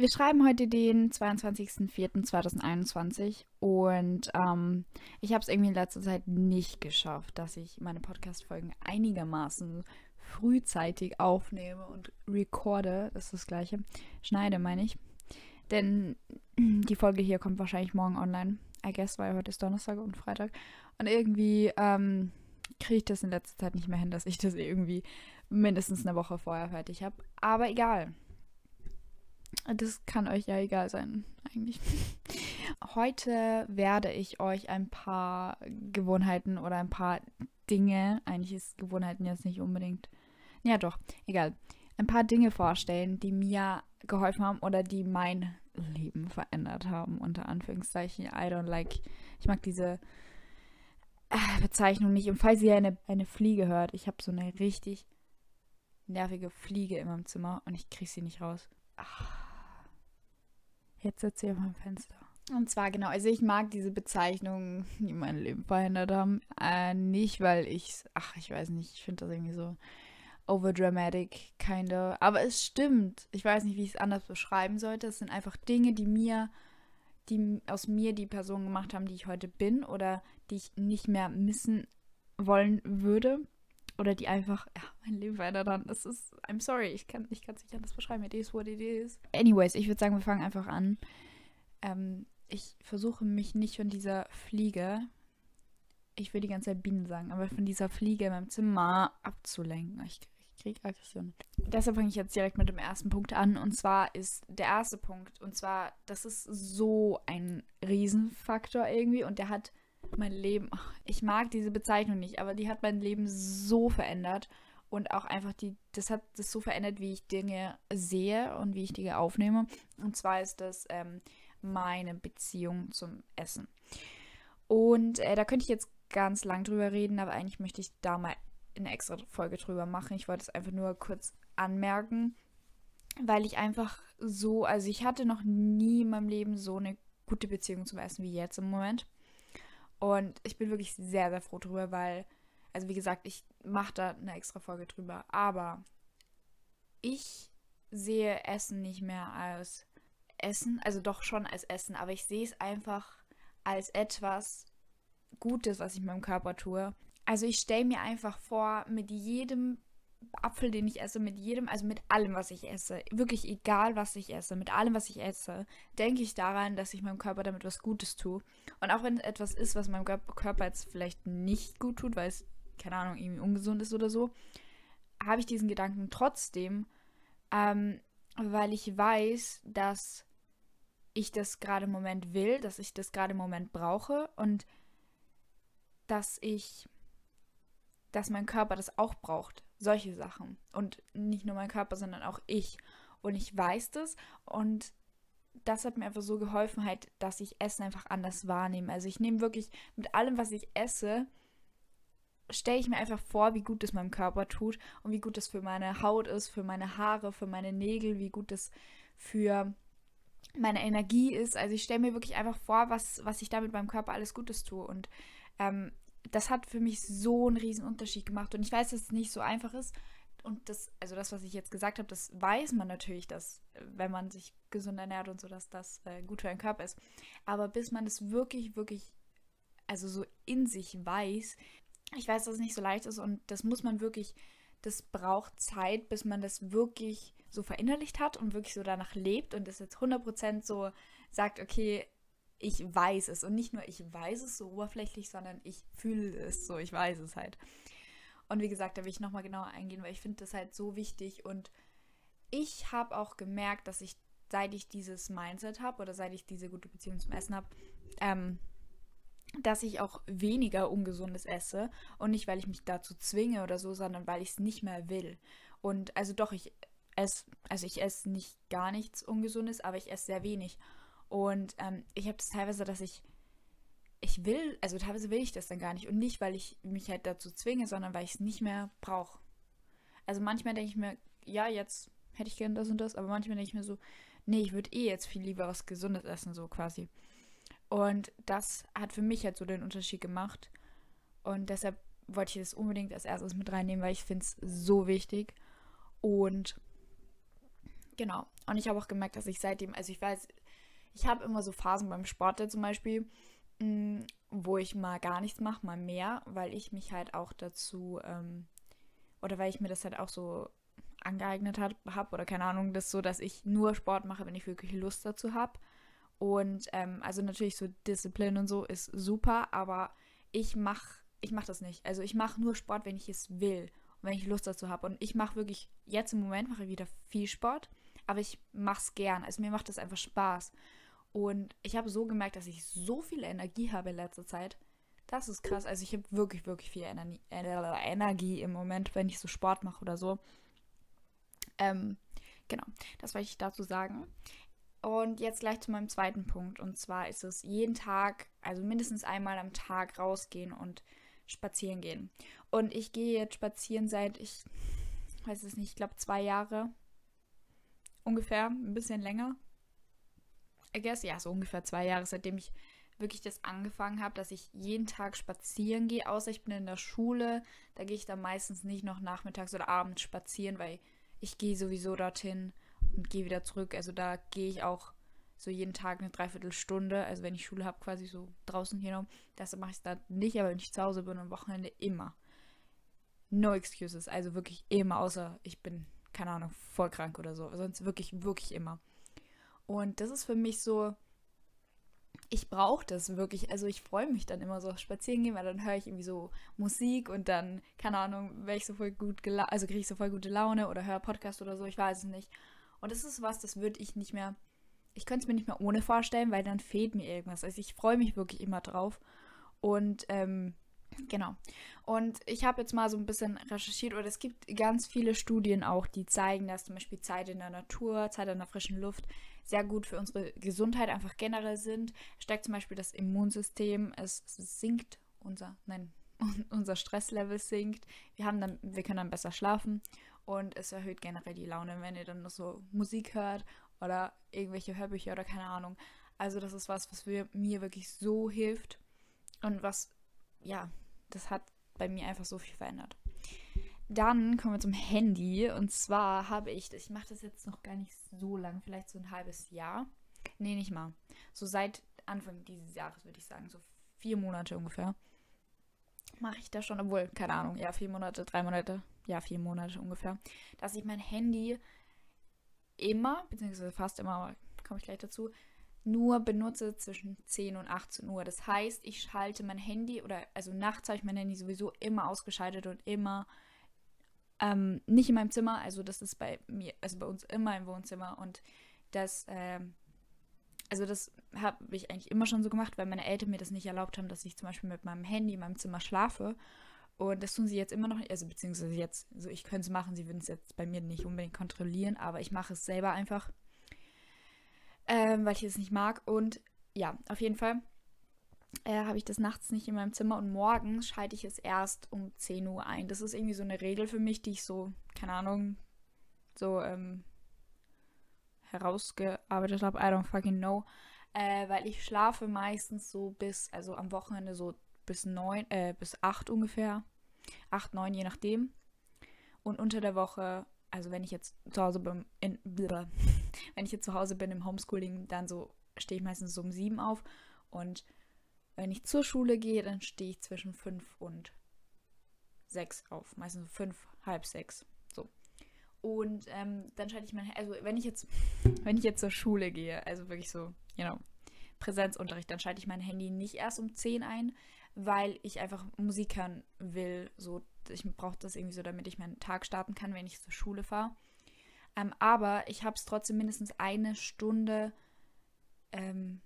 wir schreiben heute den 22.04.2021 und ähm, ich habe es irgendwie in letzter Zeit nicht geschafft, dass ich meine Podcast-Folgen einigermaßen frühzeitig aufnehme und recorde, das ist das gleiche, schneide meine ich. Denn die Folge hier kommt wahrscheinlich morgen online. I guess, weil heute ist Donnerstag und Freitag. Und irgendwie ähm, kriege ich das in letzter Zeit nicht mehr hin, dass ich das irgendwie mindestens eine Woche vorher fertig habe. Aber egal. Das kann euch ja egal sein, eigentlich. Heute werde ich euch ein paar Gewohnheiten oder ein paar Dinge, eigentlich ist Gewohnheiten jetzt nicht unbedingt, ja doch, egal, ein paar Dinge vorstellen, die mir geholfen haben oder die mein Leben verändert haben, unter Anführungszeichen. I don't like, ich mag diese äh, Bezeichnung nicht. Und falls ihr eine, eine Fliege hört, ich habe so eine richtig nervige Fliege in meinem Zimmer und ich kriege sie nicht raus. Ach. Jetzt sitzt sie auf meinem Fenster. Und zwar genau, also ich mag diese Bezeichnungen, die mein Leben verändert haben. Äh, nicht, weil ich, ach, ich weiß nicht, ich finde das irgendwie so overdramatic, kinda. Aber es stimmt. Ich weiß nicht, wie ich es anders beschreiben sollte. Es sind einfach Dinge, die mir, die aus mir die Person gemacht haben, die ich heute bin oder die ich nicht mehr missen wollen würde. Oder die einfach, ja, mein Leben verändert haben. Das ist, I'm sorry, ich kann es ich nicht anders beschreiben. It is what it is. Anyways, ich würde sagen, wir fangen einfach an. Ähm, ich versuche mich nicht von dieser Fliege, ich will die ganze Zeit Bienen sagen, aber von dieser Fliege in meinem Zimmer abzulenken. Ich, ich kriege Aggression. Deshalb fange ich jetzt direkt mit dem ersten Punkt an. Und zwar ist der erste Punkt, und zwar, das ist so ein Riesenfaktor irgendwie und der hat mein Leben, ich mag diese Bezeichnung nicht, aber die hat mein Leben so verändert und auch einfach die, das hat das so verändert, wie ich Dinge sehe und wie ich Dinge aufnehme. Und zwar ist das ähm, meine Beziehung zum Essen. Und äh, da könnte ich jetzt ganz lang drüber reden, aber eigentlich möchte ich da mal eine extra Folge drüber machen. Ich wollte es einfach nur kurz anmerken, weil ich einfach so, also ich hatte noch nie in meinem Leben so eine gute Beziehung zum Essen wie jetzt im Moment. Und ich bin wirklich sehr, sehr froh drüber, weil, also wie gesagt, ich mache da eine extra Folge drüber. Aber ich sehe Essen nicht mehr als Essen, also doch schon als Essen, aber ich sehe es einfach als etwas Gutes, was ich meinem Körper tue. Also ich stelle mir einfach vor, mit jedem Apfel, den ich esse, mit jedem, also mit allem, was ich esse, wirklich egal, was ich esse, mit allem, was ich esse, denke ich daran, dass ich meinem Körper damit was Gutes tue. Und auch wenn es etwas ist, was meinem Körper jetzt vielleicht nicht gut tut, weil es, keine Ahnung, irgendwie ungesund ist oder so, habe ich diesen Gedanken trotzdem, ähm, weil ich weiß, dass ich das gerade im Moment will, dass ich das gerade im Moment brauche und dass ich, dass mein Körper das auch braucht solche Sachen. Und nicht nur mein Körper, sondern auch ich. Und ich weiß das und das hat mir einfach so geholfen, halt, dass ich Essen einfach anders wahrnehme. Also ich nehme wirklich mit allem, was ich esse, stelle ich mir einfach vor, wie gut es meinem Körper tut und wie gut es für meine Haut ist, für meine Haare, für meine Nägel, wie gut es für meine Energie ist. Also ich stelle mir wirklich einfach vor, was, was ich da mit meinem Körper alles Gutes tue. Und ähm, das hat für mich so einen riesen Unterschied gemacht. Und ich weiß, dass es nicht so einfach ist. Und das, also das, was ich jetzt gesagt habe, das weiß man natürlich, dass, wenn man sich gesund ernährt und so, dass das äh, gut für den Körper ist. Aber bis man das wirklich, wirklich, also so in sich weiß, ich weiß, dass es nicht so leicht ist und das muss man wirklich, das braucht Zeit, bis man das wirklich so verinnerlicht hat und wirklich so danach lebt und das jetzt 100% so sagt, okay, ich weiß es. Und nicht nur ich weiß es so oberflächlich, sondern ich fühle es so, ich weiß es halt. Und wie gesagt, da will ich nochmal genauer eingehen, weil ich finde das halt so wichtig. Und ich habe auch gemerkt, dass ich, seit ich dieses Mindset habe oder seit ich diese gute Beziehung zum Essen habe, ähm, dass ich auch weniger Ungesundes esse. Und nicht, weil ich mich dazu zwinge oder so, sondern weil ich es nicht mehr will. Und also doch, ich esse, also ich esse nicht gar nichts Ungesundes, aber ich esse sehr wenig. Und ähm, ich habe das teilweise, dass ich, ich will, also teilweise will ich das dann gar nicht. Und nicht, weil ich mich halt dazu zwinge, sondern weil ich es nicht mehr brauche. Also manchmal denke ich mir, ja, jetzt hätte ich gern das und das, aber manchmal denke ich mir so, nee, ich würde eh jetzt viel lieber was Gesundes essen, so quasi. Und das hat für mich halt so den Unterschied gemacht. Und deshalb wollte ich das unbedingt als erstes mit reinnehmen, weil ich finde es so wichtig. Und Genau. Und ich habe auch gemerkt, dass ich seitdem, also ich weiß, ich habe immer so Phasen beim Sport zum Beispiel, mh, mm, wo ich mal gar nichts mache, mal mehr, weil ich mich halt auch dazu, ähm, oder weil ich mir das halt auch so angeeignet habe hab, oder keine Ahnung, das so, dass ich nur Sport mache, wenn ich wirklich Lust dazu habe. Und ähm, also natürlich so Disziplin und so ist super, aber ich mache ich mach das nicht. Also ich mache nur Sport, wenn ich es will und wenn ich Lust dazu habe. Und ich mache wirklich, jetzt im Moment mache ich wieder viel Sport, aber ich mache es gern. Also mir macht das einfach Spaß. Und ich habe so gemerkt, dass ich so viel Energie habe in letzter Zeit. Das ist krass. Also ich habe wirklich, wirklich viel Energie, Energie im Moment, wenn ich so Sport mache oder so. Ähm, genau, das wollte ich dazu sagen. Und jetzt gleich zu meinem zweiten Punkt. Und zwar ist es jeden Tag, also mindestens einmal am Tag rausgehen und spazieren gehen. Und ich gehe jetzt spazieren seit, ich weiß es nicht, ich glaube zwei Jahre. Ungefähr, ein bisschen länger. I guess, ja, so ungefähr zwei Jahre, seitdem ich wirklich das angefangen habe, dass ich jeden Tag spazieren gehe, außer ich bin in der Schule. Da gehe ich dann meistens nicht noch nachmittags oder abends spazieren, weil ich gehe sowieso dorthin und gehe wieder zurück. Also da gehe ich auch so jeden Tag eine Dreiviertelstunde. Also wenn ich Schule habe, quasi so draußen hier noch. Das mache ich dann nicht, aber wenn ich zu Hause bin am Wochenende immer. No excuses. Also wirklich immer, außer ich bin, keine Ahnung, voll krank oder so. Sonst wirklich, wirklich immer. Und das ist für mich so, ich brauche das wirklich. Also ich freue mich dann immer so spazieren gehen, weil dann höre ich irgendwie so Musik und dann, keine Ahnung, wäre ich so voll gut also kriege ich so voll gute Laune oder höre Podcast oder so, ich weiß es nicht. Und das ist was, das würde ich nicht mehr, ich könnte es mir nicht mehr ohne vorstellen, weil dann fehlt mir irgendwas. Also ich freue mich wirklich immer drauf. Und ähm, Genau. Und ich habe jetzt mal so ein bisschen recherchiert, oder es gibt ganz viele Studien auch, die zeigen, dass zum Beispiel Zeit in der Natur, Zeit in der frischen Luft sehr gut für unsere Gesundheit einfach generell sind. Stärkt zum Beispiel das Immunsystem, es sinkt unser, nein, unser Stresslevel sinkt. Wir haben dann, wir können dann besser schlafen und es erhöht generell die Laune, wenn ihr dann noch so Musik hört oder irgendwelche Hörbücher oder keine Ahnung. Also das ist was, was mir wirklich so hilft und was, ja, das hat bei mir einfach so viel verändert. Dann kommen wir zum Handy. Und zwar habe ich, ich mache das jetzt noch gar nicht so lang, vielleicht so ein halbes Jahr. Nee, nicht mal. So seit Anfang dieses Jahres würde ich sagen, so vier Monate ungefähr. Mache ich da schon, obwohl, keine Ahnung, ja, vier Monate, drei Monate, ja, vier Monate ungefähr, dass ich mein Handy immer, beziehungsweise fast immer, aber komme ich gleich dazu, nur benutze zwischen 10 und 18 Uhr. Das heißt, ich schalte mein Handy oder also nachts habe ich mein Handy sowieso immer ausgeschaltet und immer ähm, nicht in meinem Zimmer. Also das ist bei mir, also bei uns immer im Wohnzimmer und das, ähm, also das habe ich eigentlich immer schon so gemacht, weil meine Eltern mir das nicht erlaubt haben, dass ich zum Beispiel mit meinem Handy in meinem Zimmer schlafe. Und das tun sie jetzt immer noch nicht, also beziehungsweise jetzt, so also ich könnte es machen, sie würden es jetzt bei mir nicht unbedingt kontrollieren, aber ich mache es selber einfach ähm, weil ich es nicht mag. Und ja, auf jeden Fall äh, habe ich das nachts nicht in meinem Zimmer und morgens schalte ich es erst um 10 Uhr ein. Das ist irgendwie so eine Regel für mich, die ich so, keine Ahnung, so ähm, herausgearbeitet habe. I don't fucking know. Äh, weil ich schlafe meistens so bis, also am Wochenende so bis 9, äh, bis 8 ungefähr. 8, 9, je nachdem. Und unter der Woche also wenn ich jetzt zu Hause bin, in, wenn ich jetzt zu Hause bin im Homeschooling, dann so stehe ich meistens so um sieben auf und wenn ich zur Schule gehe, dann stehe ich zwischen fünf und sechs auf, meistens fünf, halb sechs, so. Und ähm, dann schalte ich mein, also wenn ich jetzt, wenn ich jetzt zur Schule gehe, also wirklich so, you know, Präsenzunterricht, dann schalte ich mein Handy nicht erst um 10 ein, weil ich einfach Musik hören will, so ich brauche das irgendwie so, damit ich meinen Tag starten kann, wenn ich zur Schule fahre. Ähm, aber ich habe es trotzdem mindestens eine Stunde, ähm,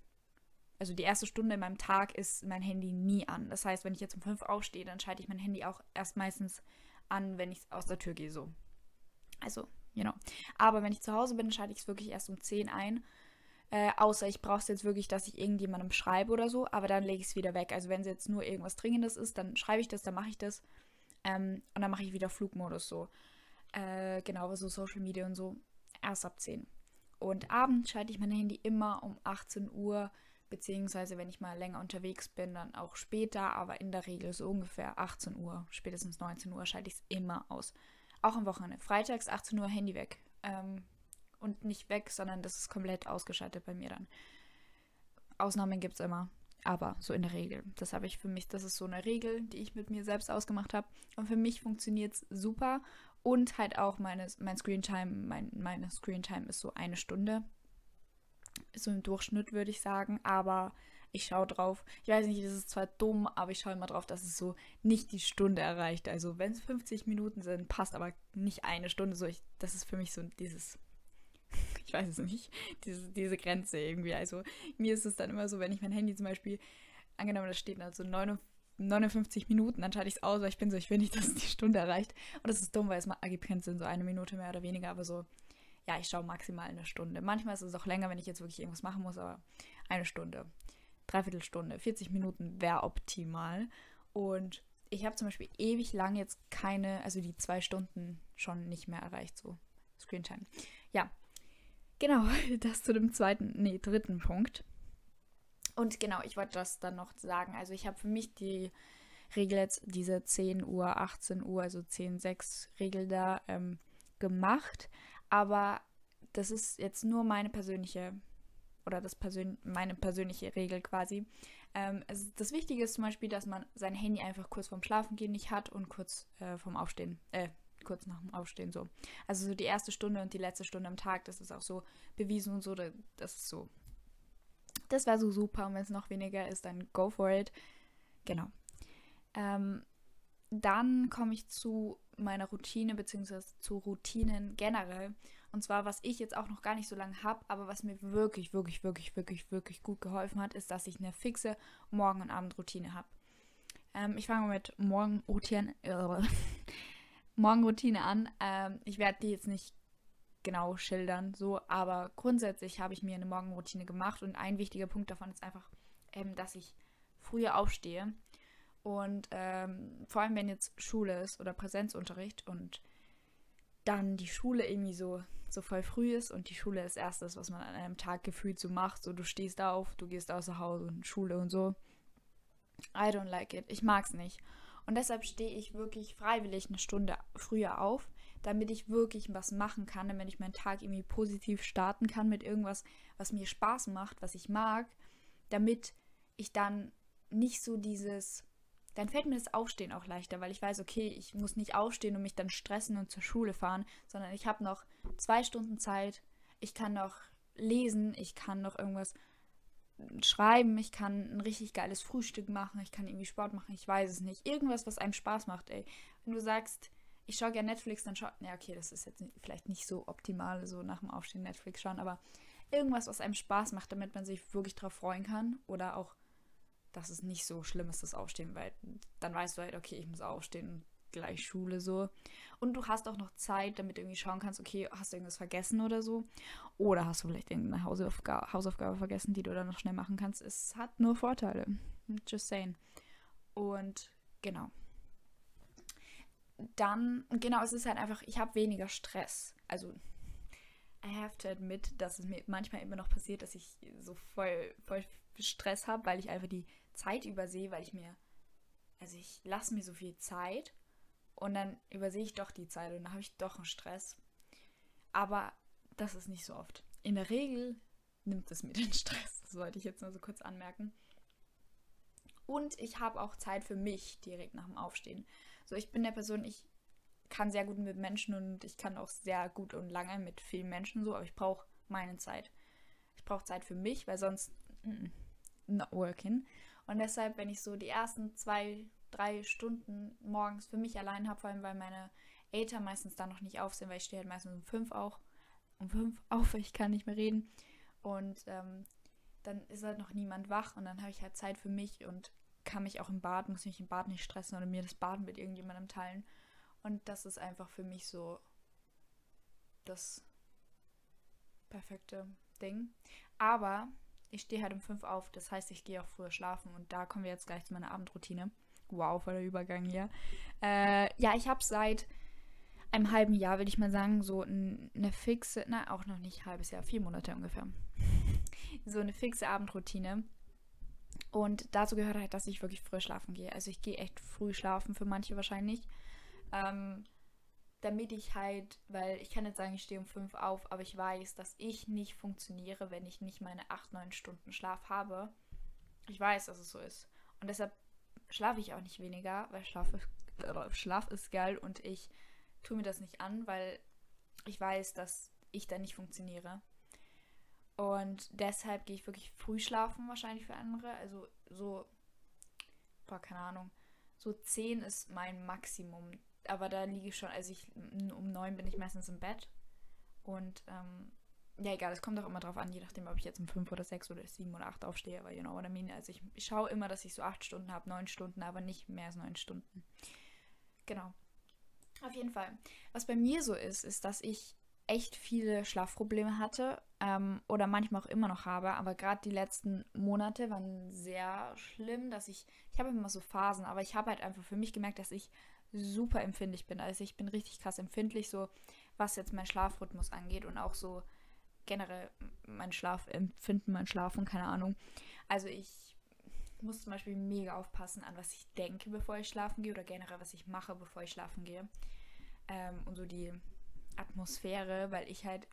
also die erste Stunde in meinem Tag ist mein Handy nie an. Das heißt, wenn ich jetzt um fünf aufstehe, dann schalte ich mein Handy auch erst meistens an, wenn ich aus der Tür gehe, so. Also, you know. Aber wenn ich zu Hause bin, schalte ich es wirklich erst um 10 ein. Äh, außer ich brauche es jetzt wirklich, dass ich irgendjemandem schreibe oder so, aber dann lege ich es wieder weg. Also wenn es jetzt nur irgendwas Dringendes ist, dann schreibe ich das, dann mache ich das. Ähm, und dann mache ich wieder Flugmodus so. Äh, genau, so Social Media und so. Erst ab 10. Und abends schalte ich mein Handy immer um 18 Uhr, beziehungsweise wenn ich mal länger unterwegs bin, dann auch später, aber in der Regel so ungefähr 18 Uhr, spätestens 19 Uhr schalte ich es immer aus. Auch am Wochenende. Freitags 18 Uhr Handy weg. Ähm, und nicht weg, sondern das ist komplett ausgeschaltet bei mir dann. Ausnahmen gibt es immer, aber so in der Regel. Das habe ich für mich, das ist so eine Regel, die ich mit mir selbst ausgemacht habe. Und für mich funktioniert es super. Und halt auch meine, mein Screentime, mein, meine Screentime ist so eine Stunde. So im Durchschnitt würde ich sagen. Aber ich schaue drauf. Ich weiß nicht, das ist zwar dumm, aber ich schaue immer drauf, dass es so nicht die Stunde erreicht. Also wenn es 50 Minuten sind, passt aber nicht eine Stunde. So, ich, das ist für mich so dieses ich weiß es nicht, diese, diese Grenze irgendwie. Also mir ist es dann immer so, wenn ich mein Handy zum Beispiel, angenommen, das steht also 59 Minuten, dann schalte ich es aus, weil ich bin so, ich will nicht, dass es die Stunde erreicht. Und das ist dumm, weil es ergibt keinen Sinn, so eine Minute mehr oder weniger, aber so, ja, ich schaue maximal eine Stunde. Manchmal ist es auch länger, wenn ich jetzt wirklich irgendwas machen muss, aber eine Stunde, dreiviertel Stunde, 40 Minuten wäre optimal. Und ich habe zum Beispiel ewig lang jetzt keine, also die zwei Stunden schon nicht mehr erreicht, so Screentime. Ja, Genau, das zu dem zweiten, nee, dritten Punkt. Und genau, ich wollte das dann noch sagen. Also ich habe für mich die Regel jetzt, diese 10 Uhr, 18 Uhr, also 10, 6 Regel da ähm, gemacht. Aber das ist jetzt nur meine persönliche oder das persön meine persönliche Regel quasi. Ähm, also das Wichtige ist zum Beispiel, dass man sein Handy einfach kurz vorm Schlafengehen nicht hat und kurz äh, vorm Aufstehen, äh, kurz nach dem Aufstehen so. Also so die erste Stunde und die letzte Stunde am Tag, das ist auch so bewiesen und so, das ist so. Das wäre so super und wenn es noch weniger ist, dann go for it. Genau. Ähm, dann komme ich zu meiner Routine beziehungsweise zu Routinen generell. Und zwar, was ich jetzt auch noch gar nicht so lange habe, aber was mir wirklich, wirklich, wirklich, wirklich, wirklich gut geholfen hat, ist, dass ich eine fixe Morgen- und Abendroutine habe. Ähm, ich fange mit Morgenroutine, äh, Morgenroutine an. Ähm, ich werde die jetzt nicht genau schildern, so, aber grundsätzlich habe ich mir eine Morgenroutine gemacht und ein wichtiger Punkt davon ist einfach, ähm, dass ich früher aufstehe. Und ähm, vor allem, wenn jetzt Schule ist oder Präsenzunterricht und dann die Schule irgendwie so, so voll früh ist und die Schule ist erstes, was man an einem Tag gefühlt so macht. So, du stehst auf, du gehst außer Haus und Schule und so. I don't like it. Ich mag's nicht. Und deshalb stehe ich wirklich freiwillig eine Stunde früher auf, damit ich wirklich was machen kann, damit ich meinen Tag irgendwie positiv starten kann mit irgendwas, was mir Spaß macht, was ich mag, damit ich dann nicht so dieses, dann fällt mir das Aufstehen auch leichter, weil ich weiß, okay, ich muss nicht aufstehen und mich dann stressen und zur Schule fahren, sondern ich habe noch zwei Stunden Zeit, ich kann noch lesen, ich kann noch irgendwas schreiben, ich kann ein richtig geiles Frühstück machen, ich kann irgendwie Sport machen, ich weiß es nicht. Irgendwas, was einem Spaß macht, ey. Wenn du sagst, ich schaue gerne Netflix, dann schau. Ja, okay, das ist jetzt vielleicht nicht so optimal, so nach dem Aufstehen Netflix schauen, aber irgendwas, was einem Spaß macht, damit man sich wirklich drauf freuen kann. Oder auch, dass es nicht so schlimm ist, das Aufstehen, weil dann weißt du halt, okay, ich muss aufstehen gleich Schule so. Und du hast auch noch Zeit, damit du irgendwie schauen kannst, okay, hast du irgendwas vergessen oder so? Oder hast du vielleicht irgendeine Hausaufgabe, Hausaufgabe vergessen, die du dann noch schnell machen kannst? Es hat nur Vorteile. Just saying. Und genau. Dann, genau, es ist halt einfach, ich habe weniger Stress. Also, I have to admit, dass es mir manchmal immer noch passiert, dass ich so voll, voll Stress habe, weil ich einfach die Zeit übersehe, weil ich mir, also ich lasse mir so viel Zeit und dann übersehe ich doch die Zeit und dann habe ich doch einen Stress. Aber das ist nicht so oft. In der Regel nimmt es mir den Stress. Das wollte ich jetzt nur so kurz anmerken. Und ich habe auch Zeit für mich direkt nach dem Aufstehen. So, ich bin der Person, ich kann sehr gut mit Menschen und ich kann auch sehr gut und lange mit vielen Menschen so, aber ich brauche meine Zeit. Ich brauche Zeit für mich, weil sonst mm, not working. Und deshalb, wenn ich so die ersten zwei, drei Stunden morgens für mich allein habe, vor allem weil meine Eltern meistens dann noch nicht auf sind, weil ich stehe halt meistens um fünf auch um fünf auf, weil ich kann nicht mehr reden. Und ähm, dann ist halt noch niemand wach und dann habe ich halt Zeit für mich und kann mich auch im Bad, muss mich im Bad nicht stressen oder mir das Baden mit irgendjemandem teilen. Und das ist einfach für mich so das perfekte Ding. Aber ich stehe halt um fünf auf, das heißt, ich gehe auch früher schlafen und da kommen wir jetzt gleich zu meiner Abendroutine. Wow, voller Übergang hier. Äh, ja, ich habe seit einem halben Jahr, würde ich mal sagen, so eine fixe, na, auch noch nicht halbes Jahr, vier Monate ungefähr. so eine fixe Abendroutine. Und dazu gehört halt, dass ich wirklich früh schlafen gehe. Also ich gehe echt früh schlafen, für manche wahrscheinlich. Ähm, damit ich halt, weil ich kann nicht sagen, ich stehe um 5 auf, aber ich weiß, dass ich nicht funktioniere, wenn ich nicht meine 8, 9 Stunden Schlaf habe. Ich weiß, dass es so ist. Und deshalb schlafe ich auch nicht weniger, weil Schlaf ist, äh, Schlaf ist geil und ich tue mir das nicht an, weil ich weiß, dass ich da nicht funktioniere. Und deshalb gehe ich wirklich früh schlafen, wahrscheinlich für andere. Also so, boah, keine Ahnung. So 10 ist mein Maximum. Aber da liege ich schon, also ich um 9 bin ich meistens im Bett. Und ähm, ja, egal, es kommt auch immer drauf an, je nachdem, ob ich jetzt um 5 oder 6 oder 7 oder 8 aufstehe, aber you know what I mean. Also ich, ich schaue immer, dass ich so 8 Stunden habe, 9 Stunden, aber nicht mehr als 9 Stunden. Genau. Auf jeden Fall. Was bei mir so ist, ist, dass ich echt viele Schlafprobleme hatte ähm, oder manchmal auch immer noch habe, aber gerade die letzten Monate waren sehr schlimm, dass ich, ich habe immer so Phasen, aber ich habe halt einfach für mich gemerkt, dass ich super empfindlich bin. Also ich bin richtig krass empfindlich, so was jetzt mein Schlafrhythmus angeht und auch so generell mein Schlafempfinden, mein Schlafen, keine Ahnung. Also ich muss zum Beispiel mega aufpassen an, was ich denke, bevor ich schlafen gehe oder generell, was ich mache, bevor ich schlafen gehe. Ähm, und so die Atmosphäre, weil ich halt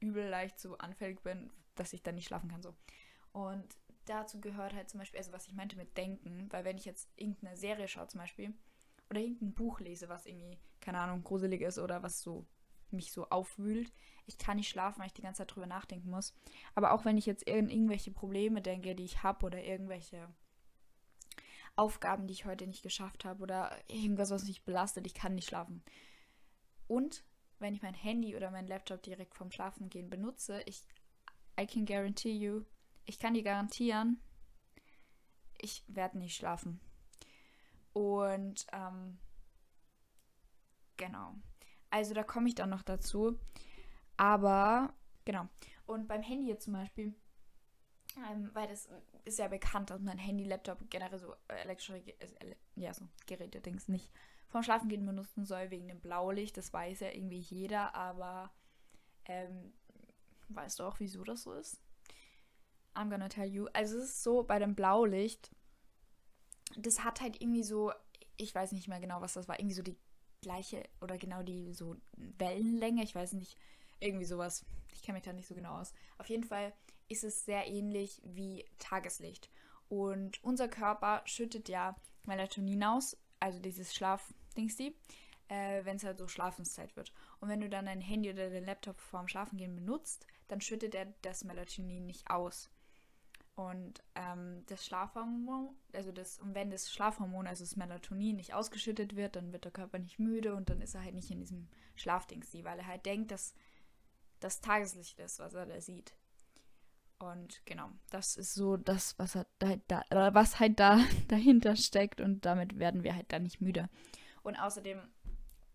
übel leicht so anfällig bin, dass ich dann nicht schlafen kann so. Und dazu gehört halt zum Beispiel, also was ich meinte mit Denken, weil wenn ich jetzt irgendeine Serie schaue zum Beispiel oder irgendein Buch lese, was irgendwie, keine Ahnung, gruselig ist oder was so mich so aufwühlt, ich kann nicht schlafen, weil ich die ganze Zeit drüber nachdenken muss. Aber auch wenn ich jetzt in irgendwelche Probleme denke, die ich habe oder irgendwelche Aufgaben, die ich heute nicht geschafft habe oder irgendwas, was mich belastet, ich kann nicht schlafen. Und wenn ich mein Handy oder mein Laptop direkt vorm Schlafengehen benutze, ich I can guarantee you, ich kann dir garantieren, ich werde nicht schlafen. Und ähm, genau. Also da komme ich dann noch dazu. Aber genau. Und beim Handy jetzt zum Beispiel, ähm, weil das ist ja bekannt, dass mein Handy, Laptop, generell so elektrische, ja, so Geräte-Dings nicht vorm Schlafengehen benutzen soll wegen dem Blaulicht. Das weiß ja irgendwie jeder, aber ähm, weißt du auch, wieso das so ist? I'm gonna tell you. Also es ist so, bei dem Blaulicht, das hat halt irgendwie so, ich weiß nicht mehr genau, was das war, irgendwie so die gleiche oder genau die so Wellenlänge, ich weiß nicht, irgendwie sowas. Ich kenne mich da nicht so genau aus. Auf jeden Fall ist es sehr ähnlich wie Tageslicht. Und unser Körper schüttet ja Melatonin aus, also dieses Schlafdingsdi, äh, wenn es halt so Schlafenszeit wird. Und wenn du dann dein Handy oder dein Laptop vorm Schlafengehen benutzt, dann schüttet er das Melatonin nicht aus. Und ähm, das Schlafhormon, also das, und wenn das Schlafhormon, also das Melatonin, nicht ausgeschüttet wird, dann wird der Körper nicht müde und dann ist er halt nicht in diesem Schlafdingsdi, weil er halt denkt, dass das Tageslicht ist, was er da sieht. Und genau, das ist so das, was halt da, was halt da dahinter steckt und damit werden wir halt dann nicht müde. Und außerdem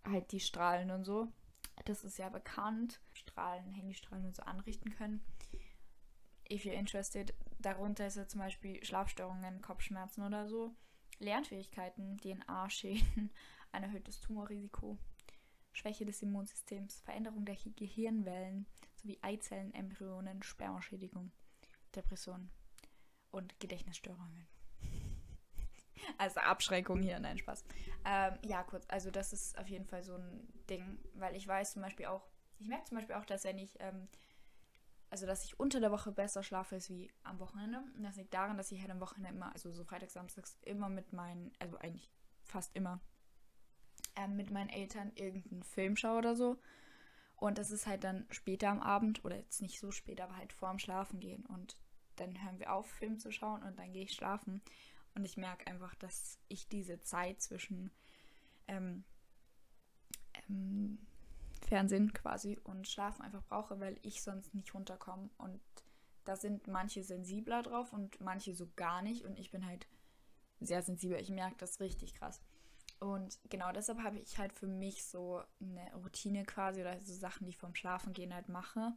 halt die Strahlen und so. Das ist ja bekannt. Strahlen, Handystrahlen und so anrichten können. If you're interested, darunter ist ja zum Beispiel Schlafstörungen, Kopfschmerzen oder so. Lernfähigkeiten, DNA-Schäden, ein erhöhtes Tumorrisiko, Schwäche des Immunsystems, Veränderung der Gehirnwellen, sowie Eizellen, Embryonen, Spermaschädigung, Depressionen und Gedächtnisstörungen. also Abschreckung hier, nein, Spaß. Ähm, ja, kurz, also das ist auf jeden Fall so ein Ding, weil ich weiß zum Beispiel auch, ich merke zum Beispiel auch, dass wenn ich, ähm, also dass ich unter der Woche besser schlafe als wie am Wochenende. Und das liegt daran, dass ich halt am Wochenende immer, also so Freitags, Samstags, immer mit meinen, also eigentlich fast immer, ähm, mit meinen Eltern irgendeinen Film schaue oder so. Und das ist halt dann später am Abend, oder jetzt nicht so spät, aber halt vorm Schlafen gehen. Und dann hören wir auf, Film zu schauen und dann gehe ich schlafen. Und ich merke einfach, dass ich diese Zeit zwischen ähm, ähm, Fernsehen quasi und Schlafen einfach brauche, weil ich sonst nicht runterkomme. Und da sind manche sensibler drauf und manche so gar nicht. Und ich bin halt sehr sensibel. Ich merke das richtig krass. Und genau deshalb habe ich halt für mich so eine Routine quasi oder so Sachen, die ich vom Schlafengehen halt mache.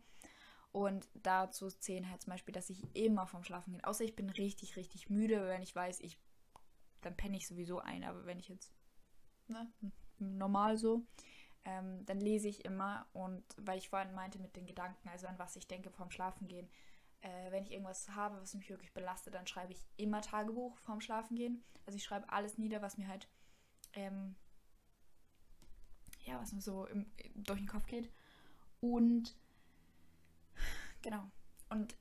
Und dazu zählen halt zum Beispiel, dass ich immer vom Schlafen gehe. Außer ich bin richtig, richtig müde, wenn ich weiß, ich dann penne ich sowieso ein. Aber wenn ich jetzt ne, normal so, ähm, dann lese ich immer. Und weil ich vorhin meinte mit den Gedanken, also an was ich denke vorm Schlafengehen, äh, wenn ich irgendwas habe, was mich wirklich belastet, dann schreibe ich immer Tagebuch vorm Schlafengehen. Also ich schreibe alles nieder, was mir halt ähm, ja, was mir so im, durch den Kopf geht. Und genau. Und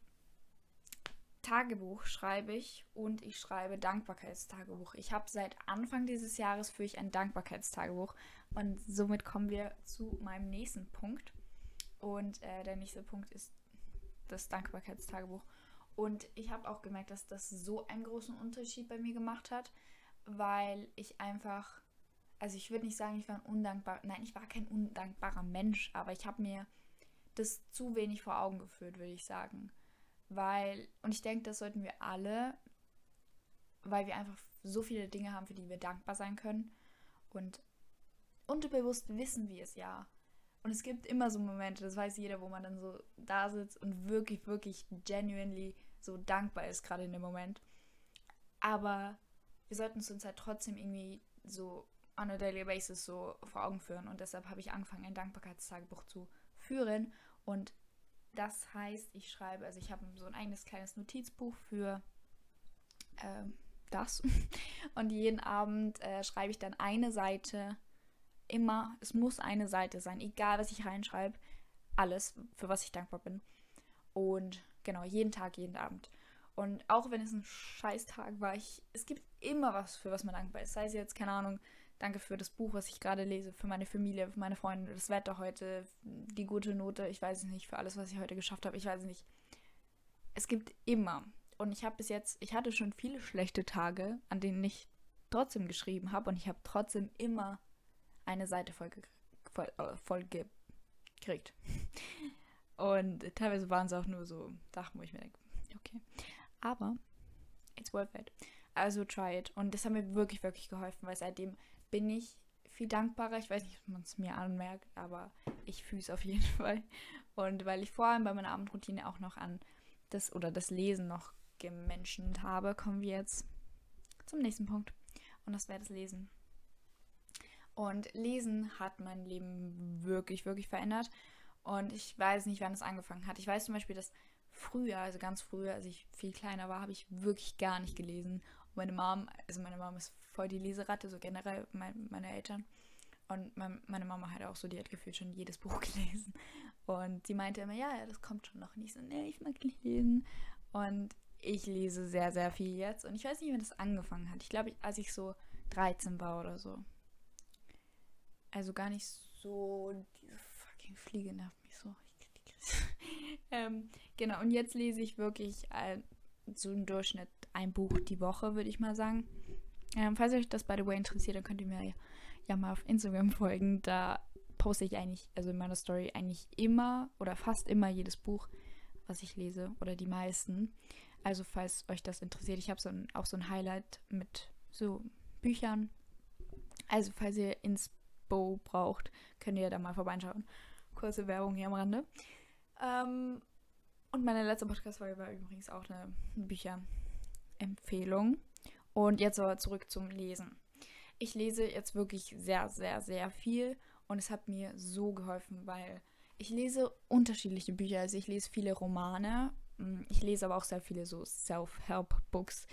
Tagebuch schreibe ich und ich schreibe Dankbarkeitstagebuch. Ich habe seit Anfang dieses Jahres für ich ein Dankbarkeitstagebuch und somit kommen wir zu meinem nächsten Punkt. Und äh, der nächste Punkt ist das Dankbarkeitstagebuch. Und ich habe auch gemerkt, dass das so einen großen Unterschied bei mir gemacht hat, weil ich einfach, also ich würde nicht sagen, ich war ein undankbarer, nein, ich war kein undankbarer Mensch, aber ich habe mir das zu wenig vor Augen geführt, würde ich sagen. Weil, und ich denke, das sollten wir alle, weil wir einfach so viele Dinge haben, für die wir dankbar sein können. Und unterbewusst wissen wir es ja. Und es gibt immer so Momente, das weiß jeder, wo man dann so da sitzt und wirklich, wirklich genuinely so dankbar ist, gerade in dem Moment. Aber wir sollten es uns halt trotzdem irgendwie so on a daily basis so vor Augen führen. Und deshalb habe ich angefangen, ein Dankbarkeitstagebuch zu führen. Und das heißt, ich schreibe, also ich habe so ein eigenes kleines Notizbuch für ähm, das. Und jeden Abend äh, schreibe ich dann eine Seite. Immer, es muss eine Seite sein, egal was ich reinschreibe. Alles, für was ich dankbar bin. Und genau, jeden Tag, jeden Abend. Und auch wenn es ein Scheißtag war, ich, es gibt immer was, für was man dankbar ist. Sei es jetzt, keine Ahnung, Danke für das Buch, was ich gerade lese, für meine Familie, für meine Freunde, das Wetter heute, die gute Note, ich weiß es nicht, für alles, was ich heute geschafft habe, ich weiß es nicht. Es gibt immer. Und ich habe bis jetzt, ich hatte schon viele schlechte Tage, an denen ich trotzdem geschrieben habe und ich habe trotzdem immer eine Seite voll, voll, äh, voll gekriegt. Und teilweise waren es auch nur so Sachen, wo ich mir denke, okay. Aber it's worth it. Also try it. Und das hat mir wirklich, wirklich geholfen, weil seitdem bin ich viel dankbarer. Ich weiß nicht, ob man es mir anmerkt, aber ich fühle es auf jeden Fall. Und weil ich vor allem bei meiner Abendroutine auch noch an das oder das Lesen noch gemenschent habe, kommen wir jetzt zum nächsten Punkt. Und das wäre das Lesen. Und Lesen hat mein Leben wirklich, wirklich verändert. Und ich weiß nicht, wann es angefangen hat. Ich weiß zum Beispiel, dass früher, also ganz früher, als ich viel kleiner war, habe ich wirklich gar nicht gelesen. Und meine Mom, also meine Mom ist voll die Leseratte, so generell mein, meine Eltern. Und mein, meine Mama hat auch so, die hat gefühlt schon jedes Buch gelesen. Und sie meinte immer, ja, ja, das kommt schon noch. Und ich so, nee, ich mag nicht lesen. Und ich lese sehr, sehr viel jetzt. Und ich weiß nicht, wann das angefangen hat. Ich glaube, als ich so 13 war oder so. Also gar nicht so. Diese fucking Fliege nervt mich so. ähm, genau, und jetzt lese ich wirklich äh, so im Durchschnitt ein Buch die Woche, würde ich mal sagen. Ähm, falls euch das by the way interessiert, dann könnt ihr mir ja, ja mal auf Instagram folgen. Da poste ich eigentlich, also in meiner Story eigentlich immer oder fast immer jedes Buch, was ich lese oder die meisten. Also falls euch das interessiert, ich habe so auch so ein Highlight mit so Büchern. Also falls ihr Inspo braucht, könnt ihr da mal vorbeischauen. Kurze Werbung hier am Rande. Ähm, und meine letzte Podcast-Folge war übrigens auch eine Bücherempfehlung. Und jetzt aber zurück zum Lesen. Ich lese jetzt wirklich sehr, sehr, sehr viel und es hat mir so geholfen, weil ich lese unterschiedliche Bücher. Also ich lese viele Romane, mm, ich lese aber auch sehr viele so Self-Help-Books.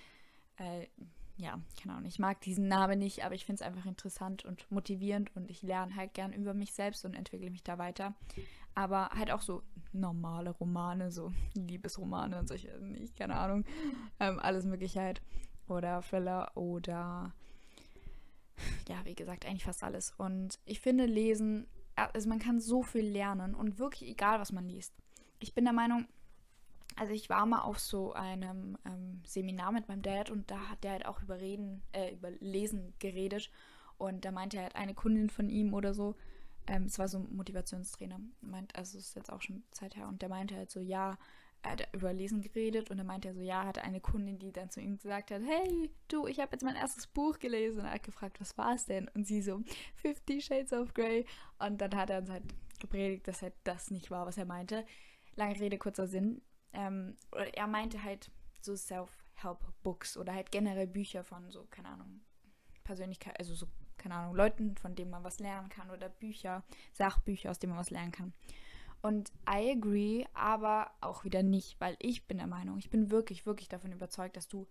Äh, ja, keine Ahnung, ich mag diesen Namen nicht, aber ich finde es einfach interessant und motivierend und ich lerne halt gern über mich selbst und entwickle mich da weiter. Aber halt auch so normale Romane, so Liebesromane und solche, nicht, keine Ahnung, ähm, alles Mögliche halt oder Thriller oder ja, wie gesagt, eigentlich fast alles. Und ich finde, Lesen, also man kann so viel lernen und wirklich egal, was man liest. Ich bin der Meinung, also ich war mal auf so einem ähm, Seminar mit meinem Dad und da hat der halt auch über Reden, äh, über Lesen geredet und da meinte er halt eine Kundin von ihm oder so, ähm, es war so ein Motivationstrainer, meint, also ist jetzt auch schon Zeit her und der meinte halt so, ja, er hat über Lesen geredet und dann meinte er so, ja, hatte eine Kundin, die dann zu ihm gesagt hat, hey, du, ich habe jetzt mein erstes Buch gelesen. Und er hat gefragt, was war es denn? Und sie so, Fifty Shades of Grey. Und dann hat er uns halt gepredigt, dass halt das nicht war, was er meinte. Lange Rede, kurzer Sinn. Ähm, er meinte halt so Self-Help-Books oder halt generell Bücher von so, keine Ahnung, Persönlichkeit, also so, keine Ahnung, Leuten, von denen man was lernen kann oder Bücher, Sachbücher, aus denen man was lernen kann. Und I agree, aber auch wieder nicht, weil ich bin der Meinung, ich bin wirklich, wirklich davon überzeugt, dass du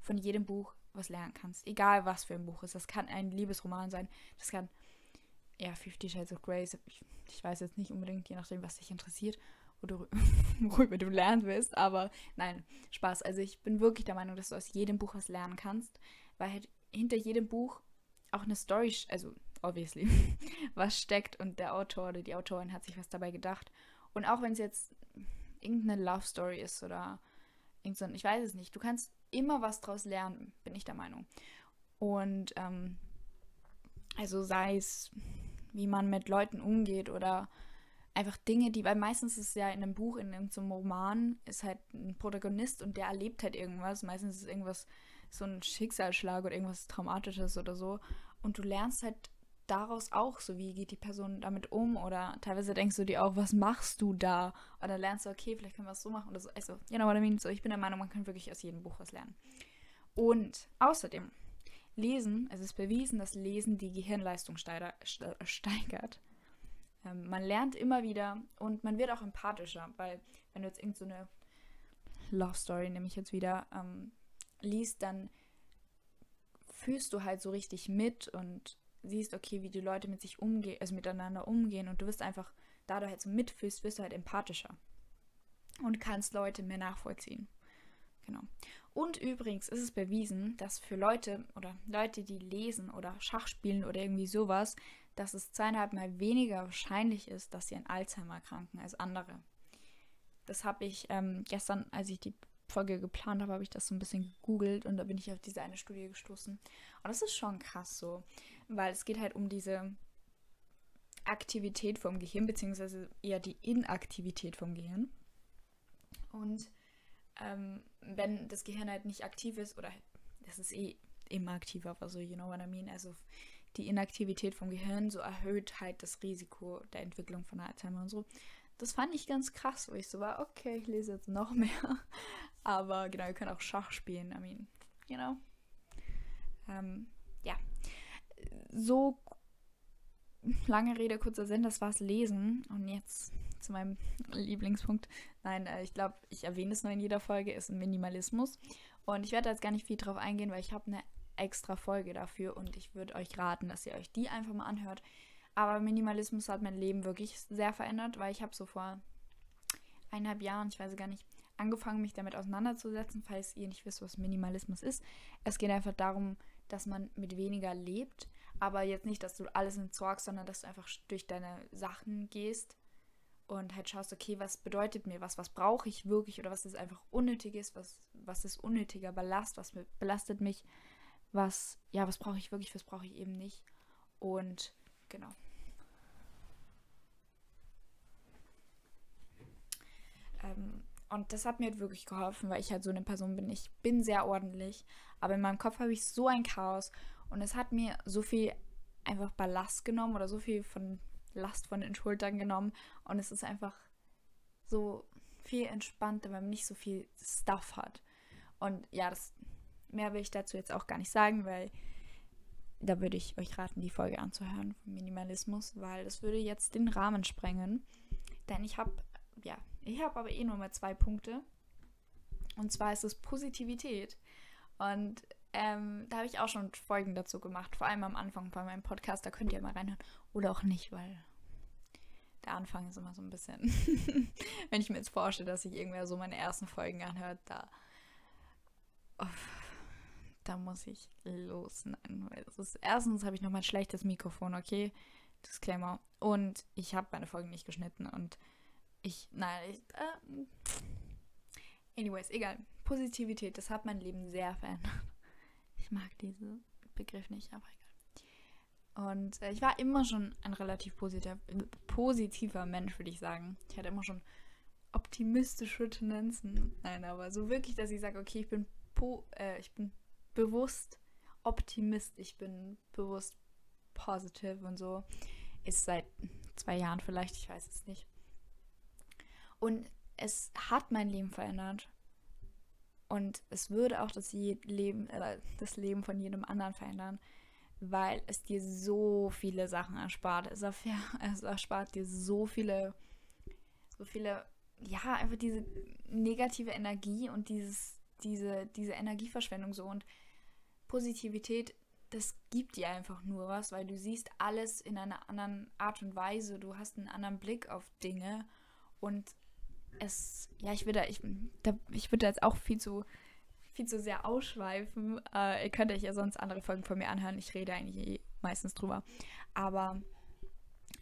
von jedem Buch was lernen kannst. Egal was für ein Buch ist. Das kann ein Liebesroman sein, das kann ja, Fifty Shades of Grey, ich, ich weiß jetzt nicht unbedingt, je nachdem, was dich interessiert oder worüber du lernen willst, aber nein, Spaß. Also ich bin wirklich der Meinung, dass du aus jedem Buch was lernen kannst, weil halt hinter jedem Buch auch eine Story, also obviously, was steckt und der Autor oder die Autorin hat sich was dabei gedacht. Und auch wenn es jetzt irgendeine Love Story ist oder irgendein, ich weiß es nicht, du kannst immer was draus lernen, bin ich der Meinung. Und ähm, also sei es, wie man mit Leuten umgeht oder einfach Dinge, die, weil meistens ist es ja in einem Buch, in irgendeinem Roman, ist halt ein Protagonist und der erlebt halt irgendwas. Meistens ist es irgendwas, so ein Schicksalsschlag oder irgendwas Traumatisches oder so. Und du lernst halt daraus auch, so wie geht die Person damit um oder teilweise denkst du dir auch, was machst du da? Oder lernst du, okay, vielleicht können wir es so machen oder so. Also, you know what I mean? So, ich bin der Meinung, man kann wirklich aus jedem Buch was lernen. Und außerdem, Lesen, es ist bewiesen, dass Lesen die Gehirnleistung steigert. Ähm, man lernt immer wieder und man wird auch empathischer, weil wenn du jetzt irgendeine so Love Story, nehme ich jetzt wieder, ähm, liest, dann fühlst du halt so richtig mit und siehst, okay, wie die Leute mit sich umgehen, also miteinander umgehen und du wirst einfach, da du halt so mitfühlst, wirst du halt empathischer und kannst Leute mehr nachvollziehen. Genau. Und übrigens ist es bewiesen, dass für Leute oder Leute, die lesen oder Schach spielen oder irgendwie sowas, dass es zweieinhalb Mal weniger wahrscheinlich ist, dass sie an Alzheimer erkranken als andere. Das habe ich ähm, gestern, als ich die Folge geplant habe, habe ich das so ein bisschen gegoogelt und da bin ich auf diese eine Studie gestoßen. Und das ist schon krass so, weil es geht halt um diese Aktivität vom Gehirn, beziehungsweise eher die Inaktivität vom Gehirn. Und ähm, wenn das Gehirn halt nicht aktiv ist, oder das ist eh immer aktiv, aber so, you know what I mean, also die Inaktivität vom Gehirn, so erhöht halt das Risiko der Entwicklung von Alzheimer und so. Das fand ich ganz krass, wo ich so war, okay, ich lese jetzt noch mehr. Aber genau, ihr könnt auch Schach spielen, I mean, you know. Ähm, ja. So lange Rede, kurzer Sinn, das war's Lesen. Und jetzt zu meinem Lieblingspunkt. Nein, äh, ich glaube, ich erwähne es nur in jeder Folge, ist Minimalismus. Und ich werde da jetzt gar nicht viel drauf eingehen, weil ich habe eine extra Folge dafür und ich würde euch raten, dass ihr euch die einfach mal anhört. Aber Minimalismus hat mein Leben wirklich sehr verändert, weil ich habe so vor eineinhalb Jahren, ich weiß gar nicht, angefangen, mich damit auseinanderzusetzen, falls ihr nicht wisst, was Minimalismus ist. Es geht einfach darum, dass man mit weniger lebt, aber jetzt nicht, dass du alles entsorgst, sondern dass du einfach durch deine Sachen gehst und halt schaust, okay, was bedeutet mir was, was brauche ich wirklich oder was ist einfach unnötiges, was, was ist unnötiger Ballast, was belastet mich, was, ja, was brauche ich wirklich, was brauche ich eben nicht. Und genau. Ähm, und das hat mir halt wirklich geholfen, weil ich halt so eine Person bin. Ich bin sehr ordentlich, aber in meinem Kopf habe ich so ein Chaos und es hat mir so viel einfach Ballast genommen oder so viel von Last von den Schultern genommen und es ist einfach so viel entspannter, wenn man nicht so viel Stuff hat. Und ja, das mehr will ich dazu jetzt auch gar nicht sagen, weil da würde ich euch raten, die Folge anzuhören vom Minimalismus, weil das würde jetzt den Rahmen sprengen. Denn ich habe, ja, ich habe aber eh nur mal zwei Punkte. Und zwar ist es Positivität. Und ähm, da habe ich auch schon Folgen dazu gemacht, vor allem am Anfang bei meinem Podcast. Da könnt ihr mal reinhören. Oder auch nicht, weil der Anfang ist immer so ein bisschen. Wenn ich mir jetzt vorstelle, dass sich irgendwer so meine ersten Folgen anhört, da. Oh, da muss ich los. Nein, weil das ist, erstens habe ich noch mal ein schlechtes Mikrofon, okay? Disclaimer. Und ich habe meine Folgen nicht geschnitten und ich, nein, ich, äh, anyways, egal. Positivität, das hat mein Leben sehr verändert. Ich mag diesen Begriff nicht, aber egal. Und äh, ich war immer schon ein relativ positiver, positiver Mensch, würde ich sagen. Ich hatte immer schon optimistische Tendenzen. Nein, aber so wirklich, dass ich sage, okay, ich bin, äh, ich bin bewusst Optimist, ich bin bewusst positive und so. Ist seit zwei Jahren vielleicht, ich weiß es nicht. Und es hat mein Leben verändert. Und es würde auch das Leben, äh, das Leben von jedem anderen verändern, weil es dir so viele Sachen erspart. Es, erfähr, es erspart dir so viele, so viele, ja, einfach diese negative Energie und dieses, diese, diese Energieverschwendung so. Und Positivität das gibt dir einfach nur was, weil du siehst alles in einer anderen Art und Weise, du hast einen anderen Blick auf Dinge und es, ja, ich würde, ich, da, ich würde jetzt auch viel zu, viel zu sehr ausschweifen. Äh, ihr könnt euch ja sonst andere Folgen von mir anhören. Ich rede eigentlich eh meistens drüber. Aber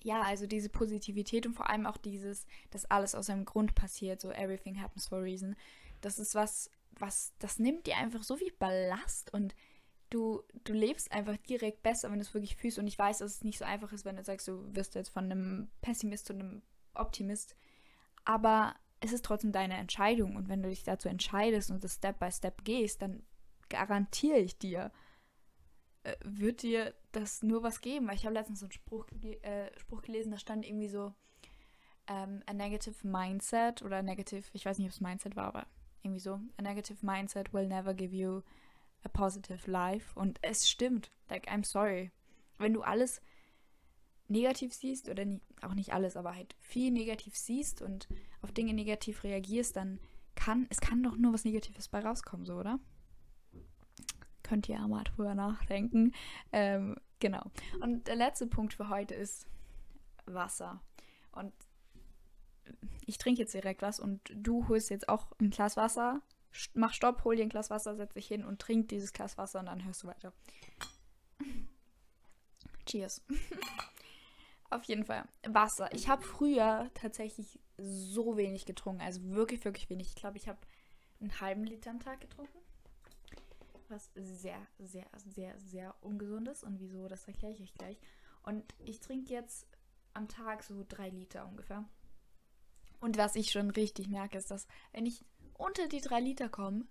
ja, also diese Positivität und vor allem auch dieses, dass alles aus einem Grund passiert, so everything happens for a reason. Das ist was, was, das nimmt dir einfach so viel Ballast und du, du lebst einfach direkt besser, wenn du es wirklich fühlst. Und ich weiß, dass es nicht so einfach ist, wenn du sagst, du wirst jetzt von einem Pessimist zu einem Optimist. Aber es ist trotzdem deine Entscheidung. Und wenn du dich dazu entscheidest und das Step by Step gehst, dann garantiere ich dir, äh, wird dir das nur was geben. Weil ich habe letztens so einen Spruch, äh, Spruch gelesen, da stand irgendwie so, ähm, a negative mindset oder negative, ich weiß nicht, ob es Mindset war, aber irgendwie so, a negative mindset will never give you a positive life. Und es stimmt. Like, I'm sorry. Wenn du alles negativ siehst, oder nie, auch nicht alles, aber halt viel negativ siehst und auf Dinge negativ reagierst, dann kann, es kann doch nur was Negatives bei rauskommen, so, oder? Könnt ihr ja mal drüber nachdenken. Ähm, genau. Und der letzte Punkt für heute ist Wasser. Und ich trinke jetzt direkt was und du holst jetzt auch ein Glas Wasser. Mach Stopp, hol dir ein Glas Wasser, setz dich hin und trink dieses Glas Wasser und dann hörst du weiter. Cheers. Auf jeden Fall. Wasser. Ich habe früher tatsächlich so wenig getrunken. Also wirklich, wirklich wenig. Ich glaube, ich habe einen halben Liter am Tag getrunken. Was sehr, sehr, sehr, sehr ungesund ist. Und wieso, das erkläre ich euch gleich. Und ich trinke jetzt am Tag so drei Liter ungefähr. Und was ich schon richtig merke, ist, dass wenn ich unter die drei Liter komme,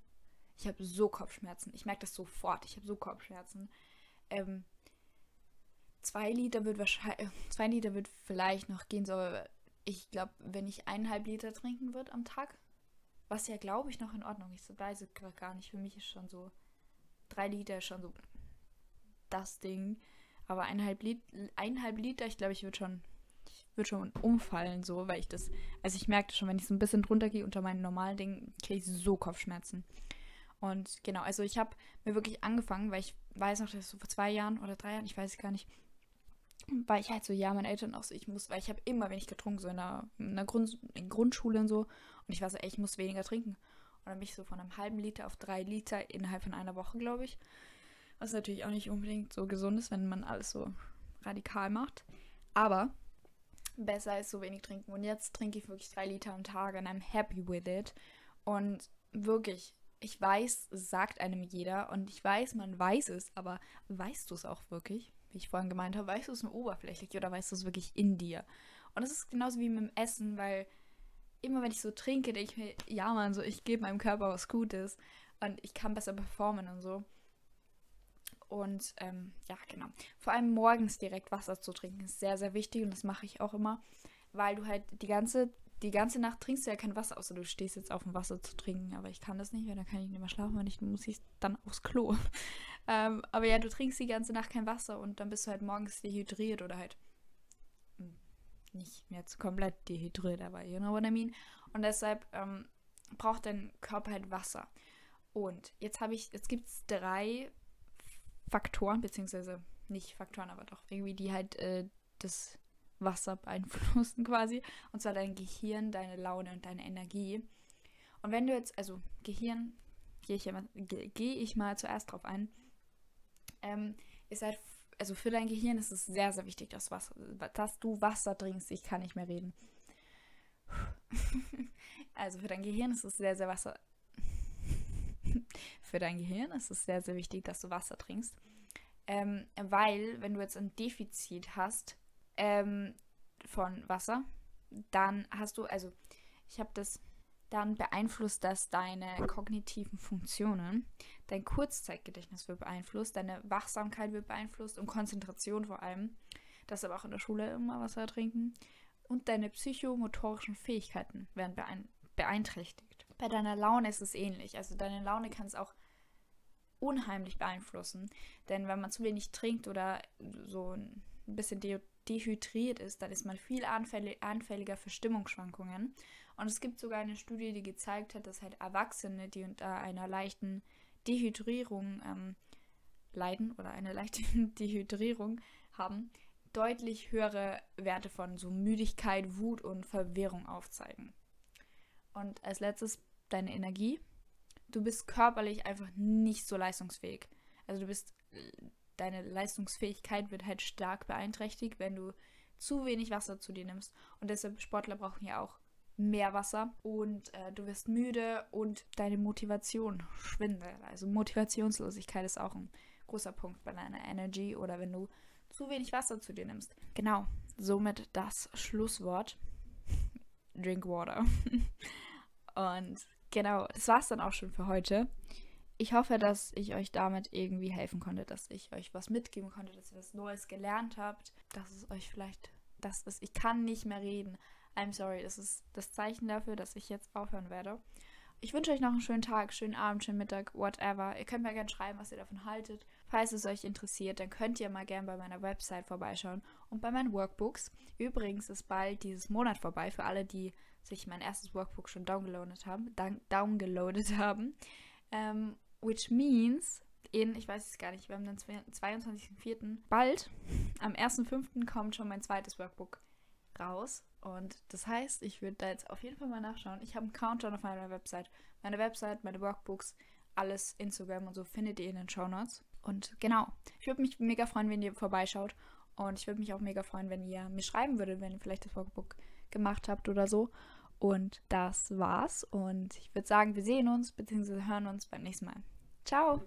ich habe so Kopfschmerzen. Ich merke das sofort. Ich habe so Kopfschmerzen. Ähm, zwei Liter wird wahrscheinlich, zwei Liter wird vielleicht noch gehen, so, aber ich glaube, wenn ich eineinhalb Liter trinken würde am Tag, was ja, glaube ich, noch in Ordnung ist, weiß ich gar nicht. Für mich ist schon so, drei Liter ist schon so das Ding. Aber eineinhalb, Lit eineinhalb Liter, ich glaube, ich würde schon wird schon umfallen, so, weil ich das, also ich merkte schon, wenn ich so ein bisschen drunter gehe unter meinen normalen Dingen, kriege ich so Kopfschmerzen. Und genau, also ich habe mir wirklich angefangen, weil ich weiß noch, dass so vor zwei Jahren oder drei Jahren, ich weiß es gar nicht, war ich halt so, ja, meine Eltern auch so, ich muss, weil ich habe immer wenig getrunken, so in der, in der Grund, in Grundschule und so. Und ich war so, ey, ich muss weniger trinken. Und dann bin ich so von einem halben Liter auf drei Liter innerhalb von einer Woche, glaube ich. Was natürlich auch nicht unbedingt so gesund ist, wenn man alles so radikal macht. Aber besser ist so wenig trinken. Und jetzt trinke ich wirklich drei Liter am Tag und I'm happy with it. Und wirklich, ich weiß, sagt einem jeder und ich weiß, man weiß es, aber weißt du es auch wirklich? Wie ich vorhin gemeint habe, weißt du es nur oberflächlich oder weißt du es wirklich in dir? Und es ist genauso wie mit dem Essen, weil immer wenn ich so trinke, denke ich mir, ja man, so ich gebe meinem Körper was Gutes und ich kann besser performen und so. Und ähm, ja, genau. Vor allem morgens direkt Wasser zu trinken ist sehr, sehr wichtig und das mache ich auch immer, weil du halt die ganze, die ganze Nacht trinkst du ja kein Wasser, außer du stehst jetzt auf dem Wasser zu trinken. Aber ich kann das nicht, weil dann kann ich nicht mehr schlafen, weil ich muss ich dann aufs Klo. Ähm, aber ja, du trinkst die ganze Nacht kein Wasser und dann bist du halt morgens dehydriert oder halt hm, nicht mehr zu komplett dehydriert, aber you know what I mean. Und deshalb ähm, braucht dein Körper halt Wasser. Und jetzt habe ich, jetzt gibt es drei Faktoren, beziehungsweise nicht Faktoren, aber doch irgendwie, die halt äh, das Wasser beeinflussen quasi. Und zwar dein Gehirn, deine Laune und deine Energie. Und wenn du jetzt, also Gehirn, gehe ich, geh ich mal zuerst drauf ein, ähm, ist halt, also für dein Gehirn ist es sehr, sehr wichtig, dass, Wasser, dass du Wasser trinkst. Ich kann nicht mehr reden. also für dein Gehirn ist es sehr, sehr Wasser, für dein Gehirn ist es sehr, sehr wichtig, dass du Wasser trinkst. Ähm, weil, wenn du jetzt ein Defizit hast ähm, von Wasser, dann hast du, also ich habe das, dann beeinflusst das deine kognitiven Funktionen. Dein Kurzzeitgedächtnis wird beeinflusst, deine Wachsamkeit wird beeinflusst und Konzentration vor allem. Das aber auch in der Schule immer Wasser trinken. Und deine psychomotorischen Fähigkeiten werden beeinträchtigt. Bei deiner Laune ist es ähnlich. Also deine Laune kann es auch unheimlich beeinflussen. Denn wenn man zu wenig trinkt oder so ein bisschen de dehydriert ist, dann ist man viel anfälliger für Stimmungsschwankungen. Und es gibt sogar eine Studie, die gezeigt hat, dass halt Erwachsene, die unter einer leichten Dehydrierung ähm, leiden oder eine leichte Dehydrierung haben, deutlich höhere Werte von so Müdigkeit, Wut und Verwirrung aufzeigen. Und als letztes deine Energie. Du bist körperlich einfach nicht so leistungsfähig. Also du bist, deine Leistungsfähigkeit wird halt stark beeinträchtigt, wenn du zu wenig Wasser zu dir nimmst. Und deshalb Sportler brauchen ja auch mehr Wasser und äh, du wirst müde und deine Motivation schwindet. Also Motivationslosigkeit ist auch ein großer Punkt bei deiner Energy oder wenn du zu wenig Wasser zu dir nimmst. Genau, somit das Schlusswort. Drink water. und genau, das war es dann auch schon für heute. Ich hoffe, dass ich euch damit irgendwie helfen konnte, dass ich euch was mitgeben konnte, dass ihr was Neues gelernt habt, dass es euch vielleicht das ist. Ich kann nicht mehr reden. I'm sorry, das ist das Zeichen dafür, dass ich jetzt aufhören werde. Ich wünsche euch noch einen schönen Tag, schönen Abend, schönen Mittag, whatever. Ihr könnt mir gerne schreiben, was ihr davon haltet. Falls es euch interessiert, dann könnt ihr mal gerne bei meiner Website vorbeischauen und bei meinen Workbooks. Übrigens ist bald dieses Monat vorbei für alle, die sich mein erstes Workbook schon downgeloadet haben. Downgeloadet haben. Um, ähm, which means, in, ich weiß es gar nicht, wir haben den 22.04. Bald, am 1.05. kommt schon mein zweites Workbook raus. Und das heißt, ich würde da jetzt auf jeden Fall mal nachschauen. Ich habe einen Countdown auf meiner Website. Meine Website, meine Workbooks, alles Instagram und so findet ihr in den Show Notes. Und genau, ich würde mich mega freuen, wenn ihr vorbeischaut. Und ich würde mich auch mega freuen, wenn ihr mir schreiben würdet, wenn ihr vielleicht das Workbook gemacht habt oder so. Und das war's. Und ich würde sagen, wir sehen uns bzw. hören uns beim nächsten Mal. Ciao!